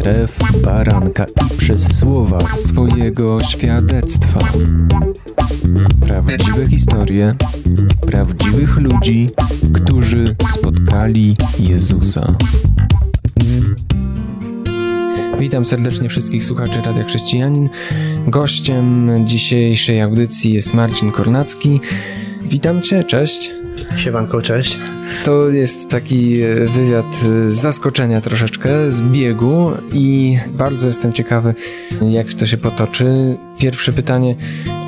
krew baranka i przez słowa swojego świadectwa. Prawdziwe historie prawdziwych ludzi, którzy spotkali Jezusa. Witam serdecznie wszystkich słuchaczy Radia Chrześcijanin. Gościem dzisiejszej audycji jest Marcin Kornacki. Witam Cię, cześć. Siemanko, cześć. To jest taki e, wywiad z zaskoczenia troszeczkę, z biegu i bardzo jestem ciekawy, jak to się potoczy. Pierwsze pytanie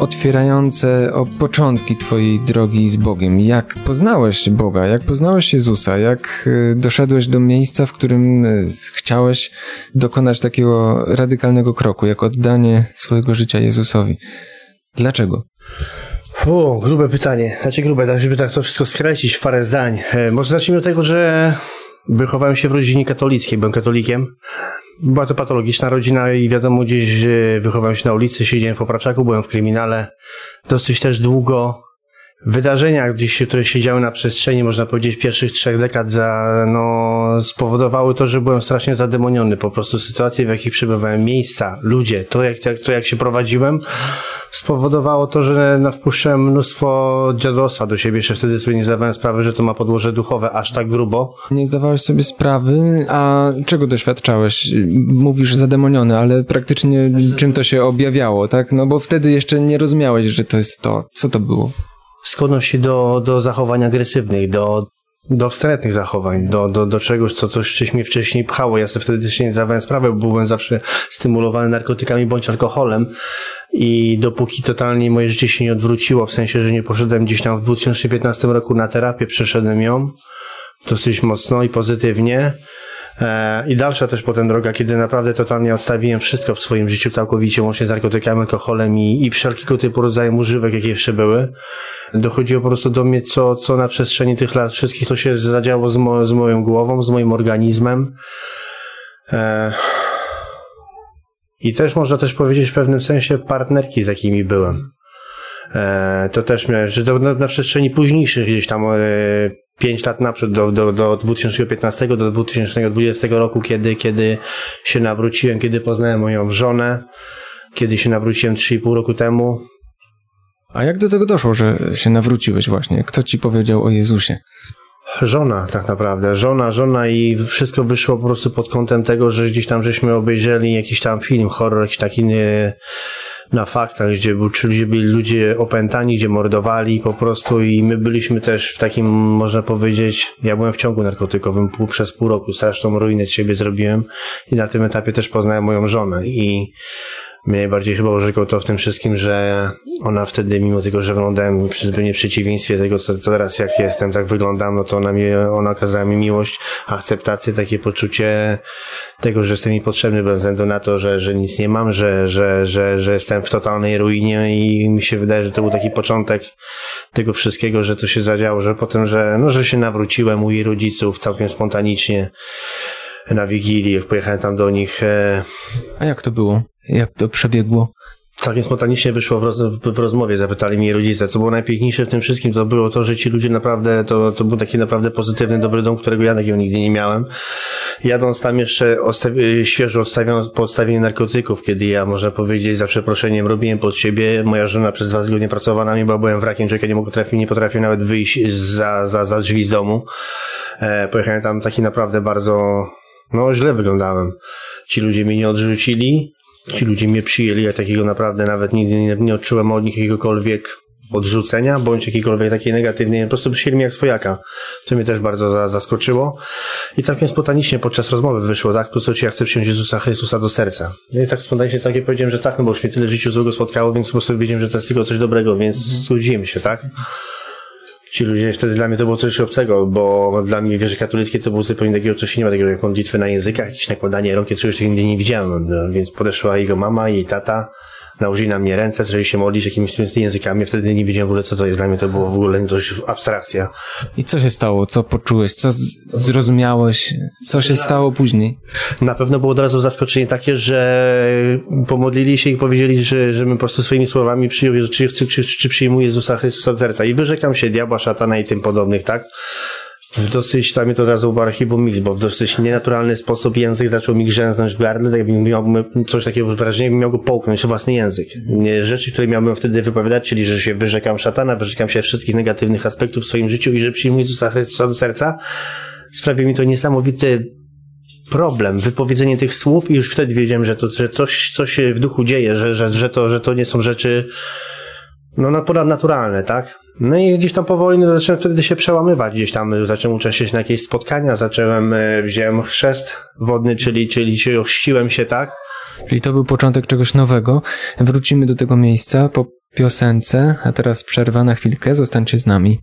otwierające o początki Twojej drogi z Bogiem. Jak poznałeś Boga? Jak poznałeś Jezusa? Jak e, doszedłeś do miejsca, w którym e, chciałeś dokonać takiego radykalnego kroku, jak oddanie swojego życia Jezusowi? Dlaczego? O, grube pytanie. Znaczy grube, tak żeby tak to wszystko skręcić w parę zdań. E, może zacznijmy od tego, że wychowałem się w rodzinie katolickiej, byłem katolikiem. Była to patologiczna rodzina i wiadomo, gdzieś wychowałem się na ulicy, siedziałem w poprawczaku, byłem w kryminale. Dosyć też długo wydarzenia, gdzieś, które się działy na przestrzeni, można powiedzieć, pierwszych trzech dekad, za, no, spowodowały to, że byłem strasznie zademoniony. Po prostu sytuacje, w jakich przebywałem, miejsca, ludzie, to jak, to jak się prowadziłem, spowodowało to, że no, wpuszczałem mnóstwo dziadostwa do siebie. Jeszcze wtedy sobie nie zdawałem sprawy, że to ma podłoże duchowe aż tak grubo. Nie zdawałeś sobie sprawy, a czego doświadczałeś? Mówisz zademoniony, ale praktycznie czym to się objawiało, tak? No bo wtedy jeszcze nie rozumiałeś, że to jest to. Co to było? Skłonności do, do zachowań agresywnych, do, do wstrętnych zachowań, do, do, do czegoś, co coś mnie wcześniej pchało. Ja sobie wtedy też nie zdawałem sprawy, bo byłem zawsze stymulowany narkotykami bądź alkoholem i dopóki totalnie moje życie się nie odwróciło, w sensie, że nie poszedłem gdzieś tam w 2015 roku na terapię, przeszedłem ją dosyć mocno i pozytywnie, i dalsza też potem droga, kiedy naprawdę totalnie odstawiłem wszystko w swoim życiu całkowicie, łącznie z narkotykami, alkoholem i, i wszelkiego typu rodzaju używek, jakie jeszcze były dochodziło po prostu do mnie, co, co na przestrzeni tych lat wszystkich, co się zadziało z, mo z moją głową, z moim organizmem. E... I też można też powiedzieć w pewnym sensie partnerki, z jakimi byłem. E... To też miałem, że na, na przestrzeni późniejszych gdzieś tam e... 5 lat naprzód, do, do, do 2015, do 2020 roku, kiedy, kiedy się nawróciłem, kiedy poznałem moją żonę, kiedy się nawróciłem 3,5 roku temu, a jak do tego doszło, że się nawróciłeś właśnie? Kto ci powiedział o Jezusie? Żona, tak naprawdę. Żona, żona i wszystko wyszło po prostu pod kątem tego, że gdzieś tam żeśmy obejrzeli jakiś tam film, horror, jakiś taki nie, na faktach, gdzie, gdzie byli ludzie opętani, gdzie mordowali po prostu i my byliśmy też w takim, można powiedzieć, ja byłem w ciągu narkotykowym pół, przez pół roku, straszną ruinę z siebie zrobiłem i na tym etapie też poznałem moją żonę i mnie najbardziej chyba urzekło to w tym wszystkim, że ona wtedy, mimo tego, że wyglądałem przy zupełnie przeciwieństwie tego, co, co teraz jak jestem, tak wyglądam, no to ona mi, ona okazała mi miłość, akceptację, takie poczucie tego, że jestem mi potrzebny bez względu na to, że, że nic nie mam, że, że, że, że jestem w totalnej ruinie i mi się wydaje, że to był taki początek tego wszystkiego, że to się zadziało, że potem, że, no, że się nawróciłem u jej rodziców całkiem spontanicznie na Wigilii, jak pojechałem tam do nich. E... A jak to było? Jak to przebiegło? Całkiem spontanicznie wyszło w, roz, w rozmowie, zapytali mnie rodzice. Co było najpiękniejsze w tym wszystkim, to było to, że ci ludzie naprawdę, to, to był taki naprawdę pozytywny, dobry dom, którego ja takiego nigdy nie miałem. Jadąc tam jeszcze odstawi, świeżo odstawion, po odstawieniu narkotyków, kiedy ja, można powiedzieć, za przeproszeniem robiłem pod siebie. Moja żona przez dwa tygodnie pracowała na mnie, bo byłem wrakiem człowieka, nie potrafił, nie potrafił nawet wyjść za, za, za drzwi z domu. E, pojechałem tam taki naprawdę bardzo, no źle wyglądałem. Ci ludzie mnie nie odrzucili, Ci ludzie mnie przyjęli, ja takiego naprawdę nawet nigdy nie, nie odczułem od nich jakiegokolwiek odrzucenia, bądź jakiejkolwiek takiej negatywnej, po prostu przyjęli mnie jak swojaka. To mnie też bardzo za, zaskoczyło. I całkiem spontanicznie podczas rozmowy wyszło, tak? Po prostu, czy ja chcę przyjąć Jezusa Chrystusa do serca. No I tak spontanicznie całkiem powiedziałem, że tak, no bo już mnie tyle w życiu złego spotkało, więc po prostu wiedziałem, że to jest tylko coś dobrego, więc zgodziłem się, tak? Ci ludzie, wtedy dla mnie to było coś obcego, bo dla mnie wieże katolickie to było zupełnie takiego coś, nie ma takiego jak modlitwy na językach, jakieś nakładanie rąk, czegoś takiego nigdy nie widziałem, no, więc podeszła jego mama, jej tata, nałożyli na mnie ręce, zaczęli się modlić jakimiś językami. Wtedy nie wiedziałem w ogóle, co to jest. Dla mnie to było w ogóle coś abstrakcja. I co się stało? Co poczułeś? Co zrozumiałeś? Co się stało później? Na pewno było od razu zaskoczenie takie, że pomodlili się i powiedzieli, że, że my po prostu swoimi słowami przyjął, czy, czy, czy, czy przyjmuje Jezusa Chrystusa serca. I wyrzekam się diabła, szatana i tym podobnych, tak? W dosyć, dla mnie to od razu był archiwum mix, bo w dosyć nienaturalny sposób język zaczął mi grzęznąć w gardle, tak jakbym miał coś takiego wrażenie, jakbym miał go połknąć, własny język. Rzeczy, które miałbym wtedy wypowiadać, czyli że się wyrzekam szatana, wyrzekam się wszystkich negatywnych aspektów w swoim życiu i że przyjmuję Jezusa Chrystusa do serca, sprawia mi to niesamowity problem, wypowiedzenie tych słów i już wtedy wiedziałem, że to, że coś, coś się w duchu dzieje, że, że, że to, że to nie są rzeczy, no naturalne, tak? No i gdzieś tam powoli no, zacząłem wtedy się przełamywać, gdzieś tam zacząłem uczestniczyć na jakieś spotkania, zacząłem, e, wziąłem chrzest wodny, czyli, czyli, czyli ochrzciłem się, tak? Czyli to był początek czegoś nowego. Wrócimy do tego miejsca po piosence, a teraz przerwa na chwilkę, zostańcie z nami.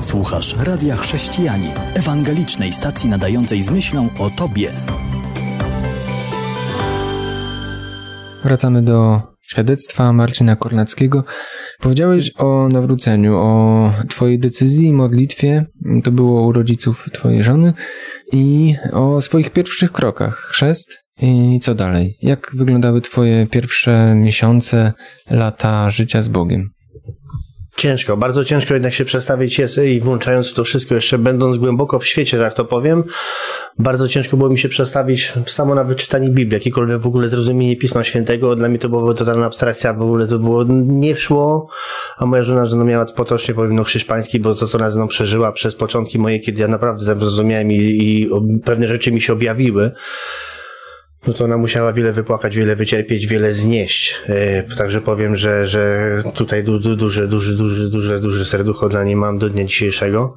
Słuchasz Radia Chrześcijani, ewangelicznej stacji nadającej z myślą o Tobie. Wracamy do świadectwa Marcina Kornackiego. Powiedziałeś o nawróceniu, o Twojej decyzji i modlitwie, to było u rodziców Twojej żony, i o swoich pierwszych krokach. Chrzest i co dalej? Jak wyglądały Twoje pierwsze miesiące, lata życia z Bogiem? Ciężko, bardzo ciężko jednak się przestawić jest i włączając w to wszystko, jeszcze będąc głęboko w świecie, tak to powiem, bardzo ciężko było mi się przestawić samo na wyczytanie Biblii, jakiekolwiek w ogóle zrozumienie Pisma Świętego. Dla mnie to była totalna abstrakcja, w ogóle to było, nie szło, a moja żona, że no miała potocznie powiem, no chrześcijański, bo to, co ze mną przeżyła przez początki moje, kiedy ja naprawdę zrozumiałem i, i pewne rzeczy mi się objawiły no to ona musiała wiele wypłakać, wiele wycierpieć, wiele znieść. Yy, także powiem, że, że tutaj du, du, duże, duże, duże, duże, duże serducho dla niej mam do dnia dzisiejszego.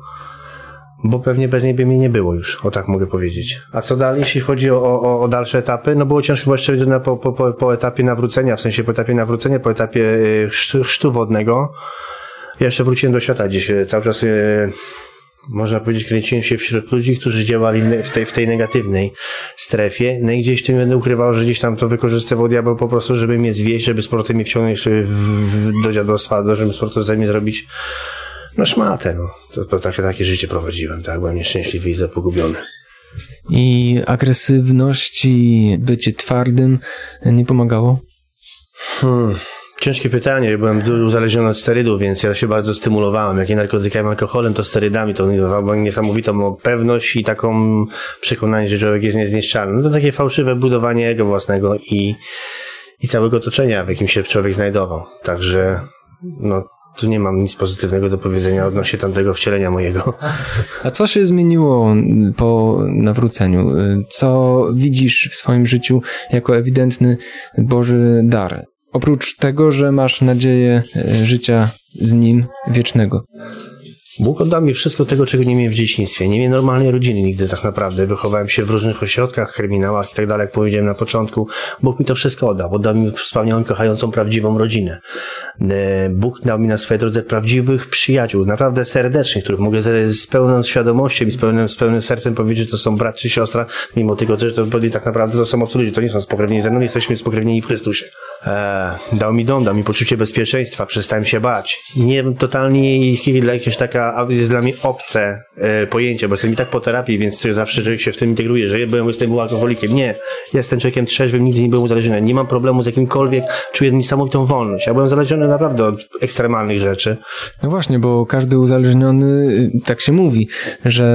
Bo pewnie bez niej by mnie nie było już, o tak mogę powiedzieć. A co dalej, jeśli chodzi o, o, o dalsze etapy? No było ciężko jeszcze po, po, po, etapie nawrócenia, w sensie po etapie nawrócenia, po etapie yy, chrztu wodnego. Jeszcze wróciłem do świata gdzieś, cały czas yy, można powiedzieć, kręciłem się wśród ludzi, którzy działali w tej, w tej negatywnej strefie. No i gdzieś w tym będę ukrywał, że gdzieś tam to wykorzystywał diabeł po prostu, żeby mnie zwieść, żeby z powrotem mnie wciągnąć w, w, do dziadostwa, do, żeby z powrotem ze mnie zrobić no szmatę, no. To, to takie, takie życie prowadziłem, tak? Byłem nieszczęśliwy i zapogubiony. I agresywność i bycie twardym nie pomagało? Hmm. Ciężkie pytanie, byłem uzależniony od sterydów, więc ja się bardzo stymulowałem. Jak nie narkotykami, alkoholem, to sterydami. To dawało niesamowitą pewność i taką przekonanie, że człowiek jest niezniszczalny. No to takie fałszywe budowanie jego własnego i, i całego otoczenia, w jakim się człowiek znajdował. Także, no, tu nie mam nic pozytywnego do powiedzenia odnośnie tamtego wcielenia mojego. A co się zmieniło po nawróceniu? Co widzisz w swoim życiu jako ewidentny Boży dar? Oprócz tego, że masz nadzieję e, życia z Nim wiecznego. Bóg oddał mi wszystko tego, czego nie miałem w dzieciństwie. Nie miałem normalnej rodziny nigdy tak naprawdę. Wychowałem się w różnych ośrodkach, kryminałach i tak dalej, jak powiedziałem na początku. Bóg mi to wszystko oddał. Oddał mi wspaniałą, kochającą, prawdziwą rodzinę. E, Bóg dał mi na swojej drodze prawdziwych przyjaciół, naprawdę serdecznych, których mogę z, pełną świadomością i z pełnym, z pełnym sercem powiedzieć, że to są brat czy siostra, mimo tego, że to tak naprawdę to są obcy ludzie, to nie są spokrewnieni ze mną, jesteśmy spokrewnieni w Chrystusie. E, dał mi dom, dał mi poczucie bezpieczeństwa, przestałem się bać. Nie totalnie jakieś taka, jest dla mnie obce e, pojęcie, bo jestem i tak po terapii, więc zawsze się w tym integruje, że ja byłem, jestem alkoholikiem. Nie, jestem człowiekiem trzeźwym, nigdy nie byłem uzależniony, nie mam problemu z jakimkolwiek, czuję niesamowitą wolność. Ja byłem zależny naprawdę od ekstremalnych rzeczy. No właśnie, bo każdy uzależniony, y, tak się mówi, że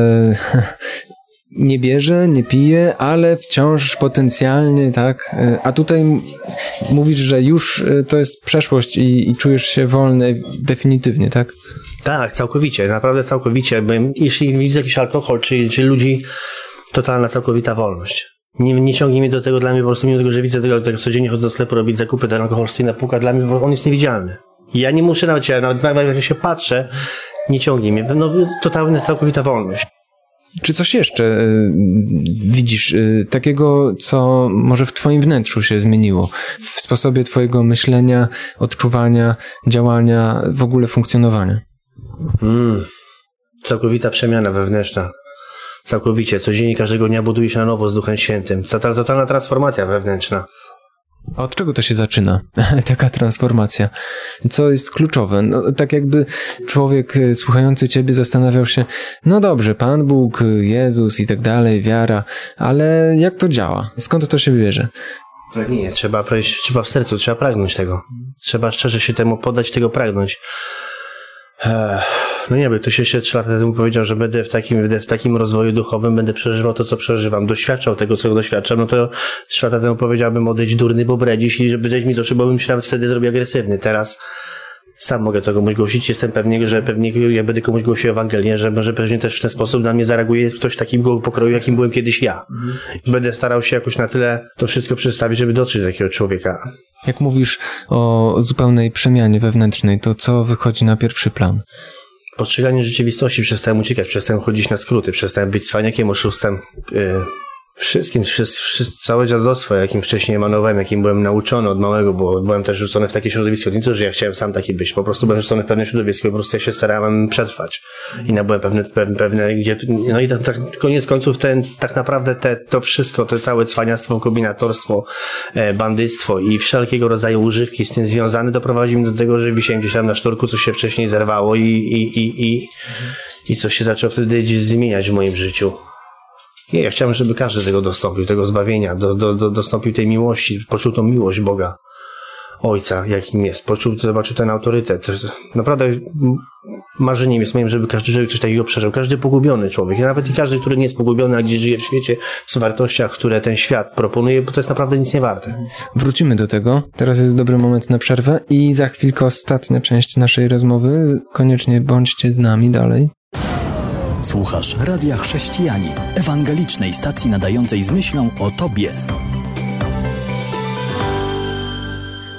nie bierze, nie pije, ale wciąż potencjalnie, tak? Y, a tutaj mówisz, że już y, to jest przeszłość i, i czujesz się wolny definitywnie, tak? Tak, całkowicie, naprawdę całkowicie. Jeśli widzę jakiś alkohol, czy, czy ludzi, totalna, całkowita wolność. Nie, nie ciągnie mnie do tego, dla mnie po prostu mimo tego, że widzę tego, tego codziennie chodzę do sklepu robić zakupy, ten alkohol stoi na półka, dla mnie on jest niewidzialny. Ja nie muszę nawet, ja nawet, nawet jak się patrzę, nie ciągnie mnie. No, totalna, całkowita wolność. Czy coś jeszcze y, widzisz y, takiego, co może w Twoim wnętrzu się zmieniło? W sposobie Twojego myślenia, odczuwania, działania, w ogóle funkcjonowania? Mm, całkowita przemiana wewnętrzna. Całkowicie. Codziennie każdego dnia buduje się na nowo z Duchem Świętym. Totalna transformacja wewnętrzna. Od czego to się zaczyna, taka transformacja? Co jest kluczowe? No, tak jakby człowiek e, słuchający ciebie zastanawiał się, no dobrze, Pan Bóg, Jezus i tak dalej, wiara, ale jak to działa? Skąd to się bierze? Pragnienie, trzeba, trzeba w sercu, trzeba pragnąć tego. Trzeba szczerze się temu podać, tego pragnąć. Ech No nie, by ktoś jeszcze trzy lata temu powiedział, że będę w takim, będę w takim rozwoju duchowym, będę przeżywał to, co przeżywam, doświadczał tego, co doświadczam, no to trzy lata temu powiedziałbym odejść durny, bo bredzisz i żeby zejść mi z oczu, bo bym się nawet wtedy zrobił agresywny. Teraz sam mogę to komuś głosić. Jestem pewny, że pewnie ja będę komuś głosił Ewangelię, że, że pewnie też w ten sposób na mnie zareaguje ktoś takiego pokroju, jakim byłem kiedyś ja. Mhm. Będę starał się jakoś na tyle to wszystko przedstawić, żeby dotrzeć do takiego człowieka. Jak mówisz o zupełnej przemianie wewnętrznej, to co wychodzi na pierwszy plan? Postrzeganie rzeczywistości, przestałem uciekać, przestałem chodzić na skróty, przestałem być cwaniakiem, oszustem, yy, Wszystkim, wszystkim, całe dziadostwo, jakim wcześniej emanowałem, jakim byłem nauczony od małego, bo byłem też rzucony w takie środowisko. Nie to, że ja chciałem sam taki być, po prostu byłem rzucony w pewne środowisko po prostu ja się starałem przetrwać. I nabyłem pewne, pewne, pewne gdzie, no i tak, tak koniec końców ten, tak naprawdę te, to wszystko, to całe cwaniactwo, kombinatorstwo, e, bandystwo i wszelkiego rodzaju używki z tym związane doprowadził mnie do tego, że wisiałem gdzieś tam na szturku, co się wcześniej zerwało i, i, i, i, i coś się zaczęło wtedy zmieniać w moim życiu. Nie, ja chciałem, żeby każdy tego dostąpił, tego zbawienia, do, do, do, dostąpił tej miłości, poczuł tą miłość Boga, Ojca, jakim jest, poczuł, zobaczył ten autorytet. Naprawdę marzeniem jest moim, żeby każdy człowiek coś takiego przeżył. Każdy pogubiony człowiek, nawet i każdy, który nie jest pogubiony, a gdzieś żyje w świecie z wartościach, które ten świat proponuje, bo to jest naprawdę nic nie warte. Wrócimy do tego. Teraz jest dobry moment na przerwę i za chwilkę ostatnia część naszej rozmowy. Koniecznie bądźcie z nami dalej. Słuchasz Radia Chrześcijani, ewangelicznej stacji nadającej z myślą o Tobie.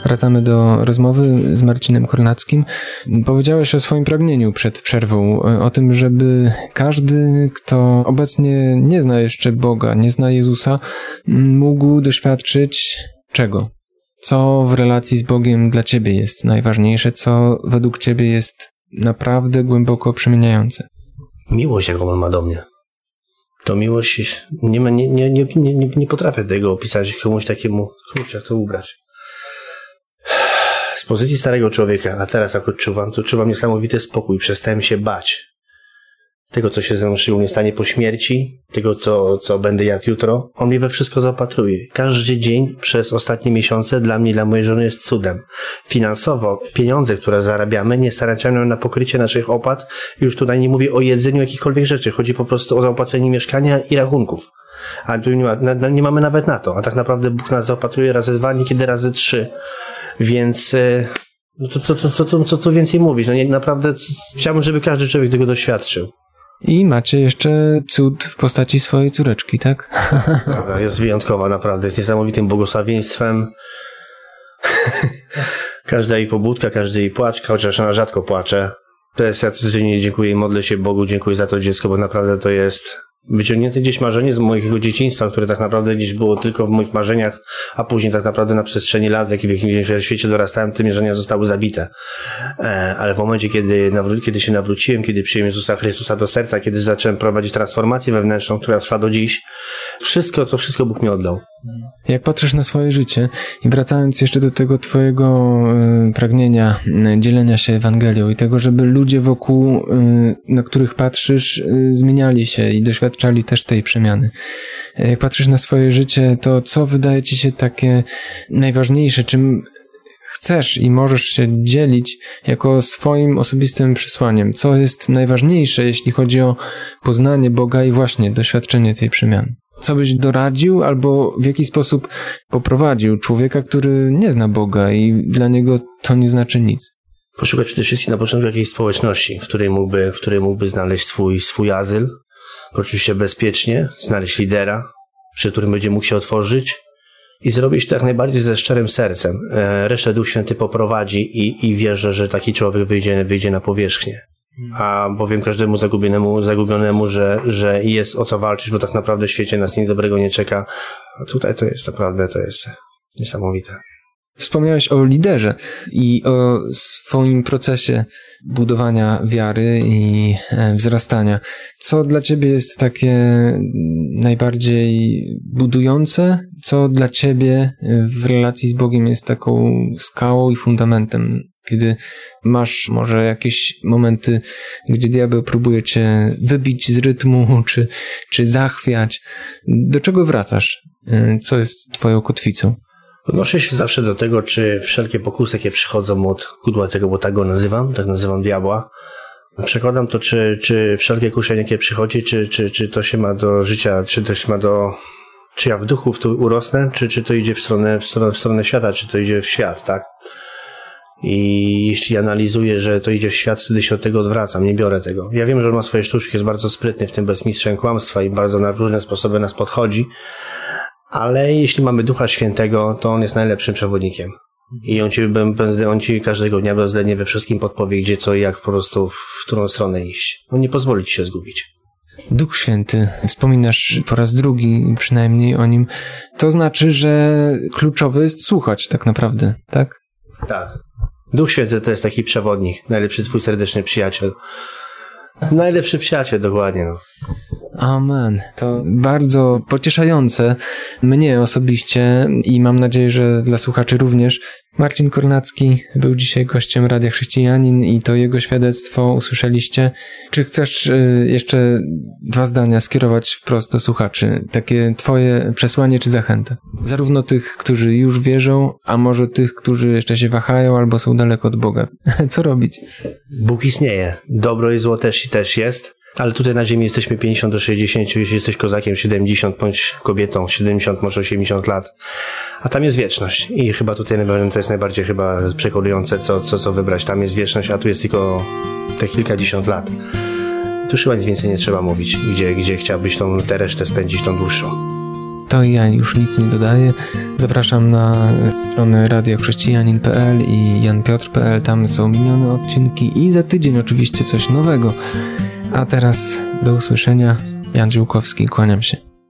Wracamy do rozmowy z Marcinem Kornackim. Powiedziałeś o swoim pragnieniu przed przerwą, o tym, żeby każdy, kto obecnie nie zna jeszcze Boga, nie zna Jezusa, mógł doświadczyć czego? Co w relacji z Bogiem dla Ciebie jest najważniejsze, co według Ciebie jest naprawdę głęboko przemieniające? Miłość, jaką on ma do mnie. To miłość, nie, nie, nie, nie, nie, nie potrafię tego opisać komuś takiemu, kurczę, jak to ubrać. Z pozycji starego człowieka, a teraz jak odczuwam, to czuwam niesamowity spokój, przestałem się bać tego, co się ze mną szczególnie stanie po śmierci, tego, co, co będę jadł jutro. On mnie we wszystko zapatruje. Każdy dzień przez ostatnie miesiące dla mnie, dla mojej żony jest cudem. Finansowo pieniądze, które zarabiamy, nie starczają na pokrycie naszych opłat. Już tutaj nie mówię o jedzeniu jakichkolwiek rzeczy. Chodzi po prostu o zaopłacenie mieszkania i rachunków. A tu nie, ma, nie mamy nawet na to. A tak naprawdę Bóg nas zaopatruje razy dwa, niekiedy razy trzy. Więc... E, no to co, co, co, co, co więcej mówić? No nie, naprawdę chciałbym, żeby każdy człowiek tego doświadczył. I macie jeszcze cud w postaci swojej córeczki, tak? Jest wyjątkowa, naprawdę. Jest niesamowitym błogosławieństwem. każda jej pobudka, każdy jej płacz, chociaż ona rzadko płacze. To jest, ja codziennie dziękuję i modlę się Bogu, dziękuję za to dziecko, bo naprawdę to jest wyciągnięte gdzieś marzenie z mojego dzieciństwa, które tak naprawdę gdzieś było tylko w moich marzeniach, a później tak naprawdę na przestrzeni lat, jak w jakimś świecie dorastałem, te marzenia zostały zabite. E, ale w momencie, kiedy, kiedy się nawróciłem, kiedy przyjąłem Jezusa Chrystusa do serca, kiedy zacząłem prowadzić transformację wewnętrzną, która trwa do dziś, wszystko, to wszystko Bóg mi oddał. Jak patrzysz na swoje życie i wracając jeszcze do tego twojego y, pragnienia y, dzielenia się Ewangelią i tego, żeby ludzie wokół, y, na których patrzysz, zmieniali się i doświadczali też tej przemiany. Jak patrzysz na swoje życie, to co wydaje ci się takie najważniejsze, czym chcesz i możesz się dzielić jako swoim osobistym przesłaniem? Co jest najważniejsze, jeśli chodzi o poznanie Boga i właśnie doświadczenie tej przemiany? Co byś doradził albo w jaki sposób poprowadził człowieka, który nie zna Boga i dla niego to nie znaczy nic? Poszukać przede wszystkim na początku jakiejś społeczności, w której mógłby, w której mógłby znaleźć swój, swój azyl, poczuć się bezpiecznie, znaleźć lidera, przy którym będzie mógł się otworzyć i zrobić to jak najbardziej ze szczerym sercem. E, resztę Duch Święty poprowadzi i, i wierzę, że taki człowiek wyjdzie, wyjdzie na powierzchnię a bowiem każdemu zagubionemu, zagubionemu, że, że jest o co walczyć, bo tak naprawdę w świecie nas nic dobrego nie czeka. A tutaj to jest naprawdę, to jest niesamowite. Wspomniałeś o liderze i o swoim procesie budowania wiary i e, wzrastania. Co dla ciebie jest takie najbardziej budujące? Co dla ciebie w relacji z Bogiem jest taką skałą i fundamentem kiedy masz może jakieś momenty, gdzie diabeł próbuje cię wybić z rytmu, czy, czy zachwiać. Do czego wracasz? Y, co jest twoją kotwicą? Odnoszę się zawsze do tego, czy wszelkie pokusy, jakie przychodzą od kudła tego, bo tak go nazywam, tak nazywam diabła, Przekładam to, czy, czy wszelkie kuszenie, jakie przychodzi, czy, czy, czy to się ma do życia, czy to się ma do czy ja w duchu w tu urosnę, czy, czy to idzie w stronę, w, stronę, w stronę świata, czy to idzie w świat, tak? I jeśli analizuję, że to idzie w świat, wtedy się od tego odwracam, nie biorę tego. Ja wiem, że on ma swoje sztuczki, jest bardzo sprytny w tym bezmistrzem kłamstwa i bardzo na różne sposoby nas podchodzi, ale jeśli mamy Ducha Świętego, to on jest najlepszym przewodnikiem. I on ci, on ci każdego dnia bezwzględnie we wszystkim podpowie, gdzie, co i jak po prostu w którą stronę iść. On nie pozwoli ci się zgubić. Duch Święty, wspominasz po raz drugi przynajmniej o nim, to znaczy, że kluczowe jest słuchać tak naprawdę, tak? Tak. Duch Święty to jest taki przewodnik, najlepszy twój serdeczny przyjaciel. Najlepszy przyjaciel, dokładnie. No. Amen. To bardzo pocieszające mnie osobiście i mam nadzieję, że dla słuchaczy również. Marcin Kornacki był dzisiaj gościem Radia Chrześcijanin i to jego świadectwo usłyszeliście. Czy chcesz y, jeszcze dwa zdania skierować wprost do słuchaczy? Takie twoje przesłanie czy zachętę? Zarówno tych, którzy już wierzą, a może tych, którzy jeszcze się wahają albo są daleko od Boga. Co robić? Bóg istnieje. Dobro i zło też, też jest. Ale tutaj na ziemi jesteśmy 50 do 60, jeśli jesteś kozakiem 70, bądź kobietą 70, może 80 lat. A tam jest wieczność. I chyba tutaj to jest najbardziej chyba przekonujące, co, co, co wybrać. Tam jest wieczność, a tu jest tylko te kilkadziesiąt lat. Tu chyba nic więcej nie trzeba mówić, gdzie, gdzie chciałbyś tą, tę resztę spędzić, tą dłuższą. To ja już nic nie dodaję. Zapraszam na stronę radiochrześcijanin.pl i janpiotr.pl. Tam są minione odcinki i za tydzień oczywiście coś nowego. A teraz do usłyszenia. Jan Dziłkowski, kłaniam się.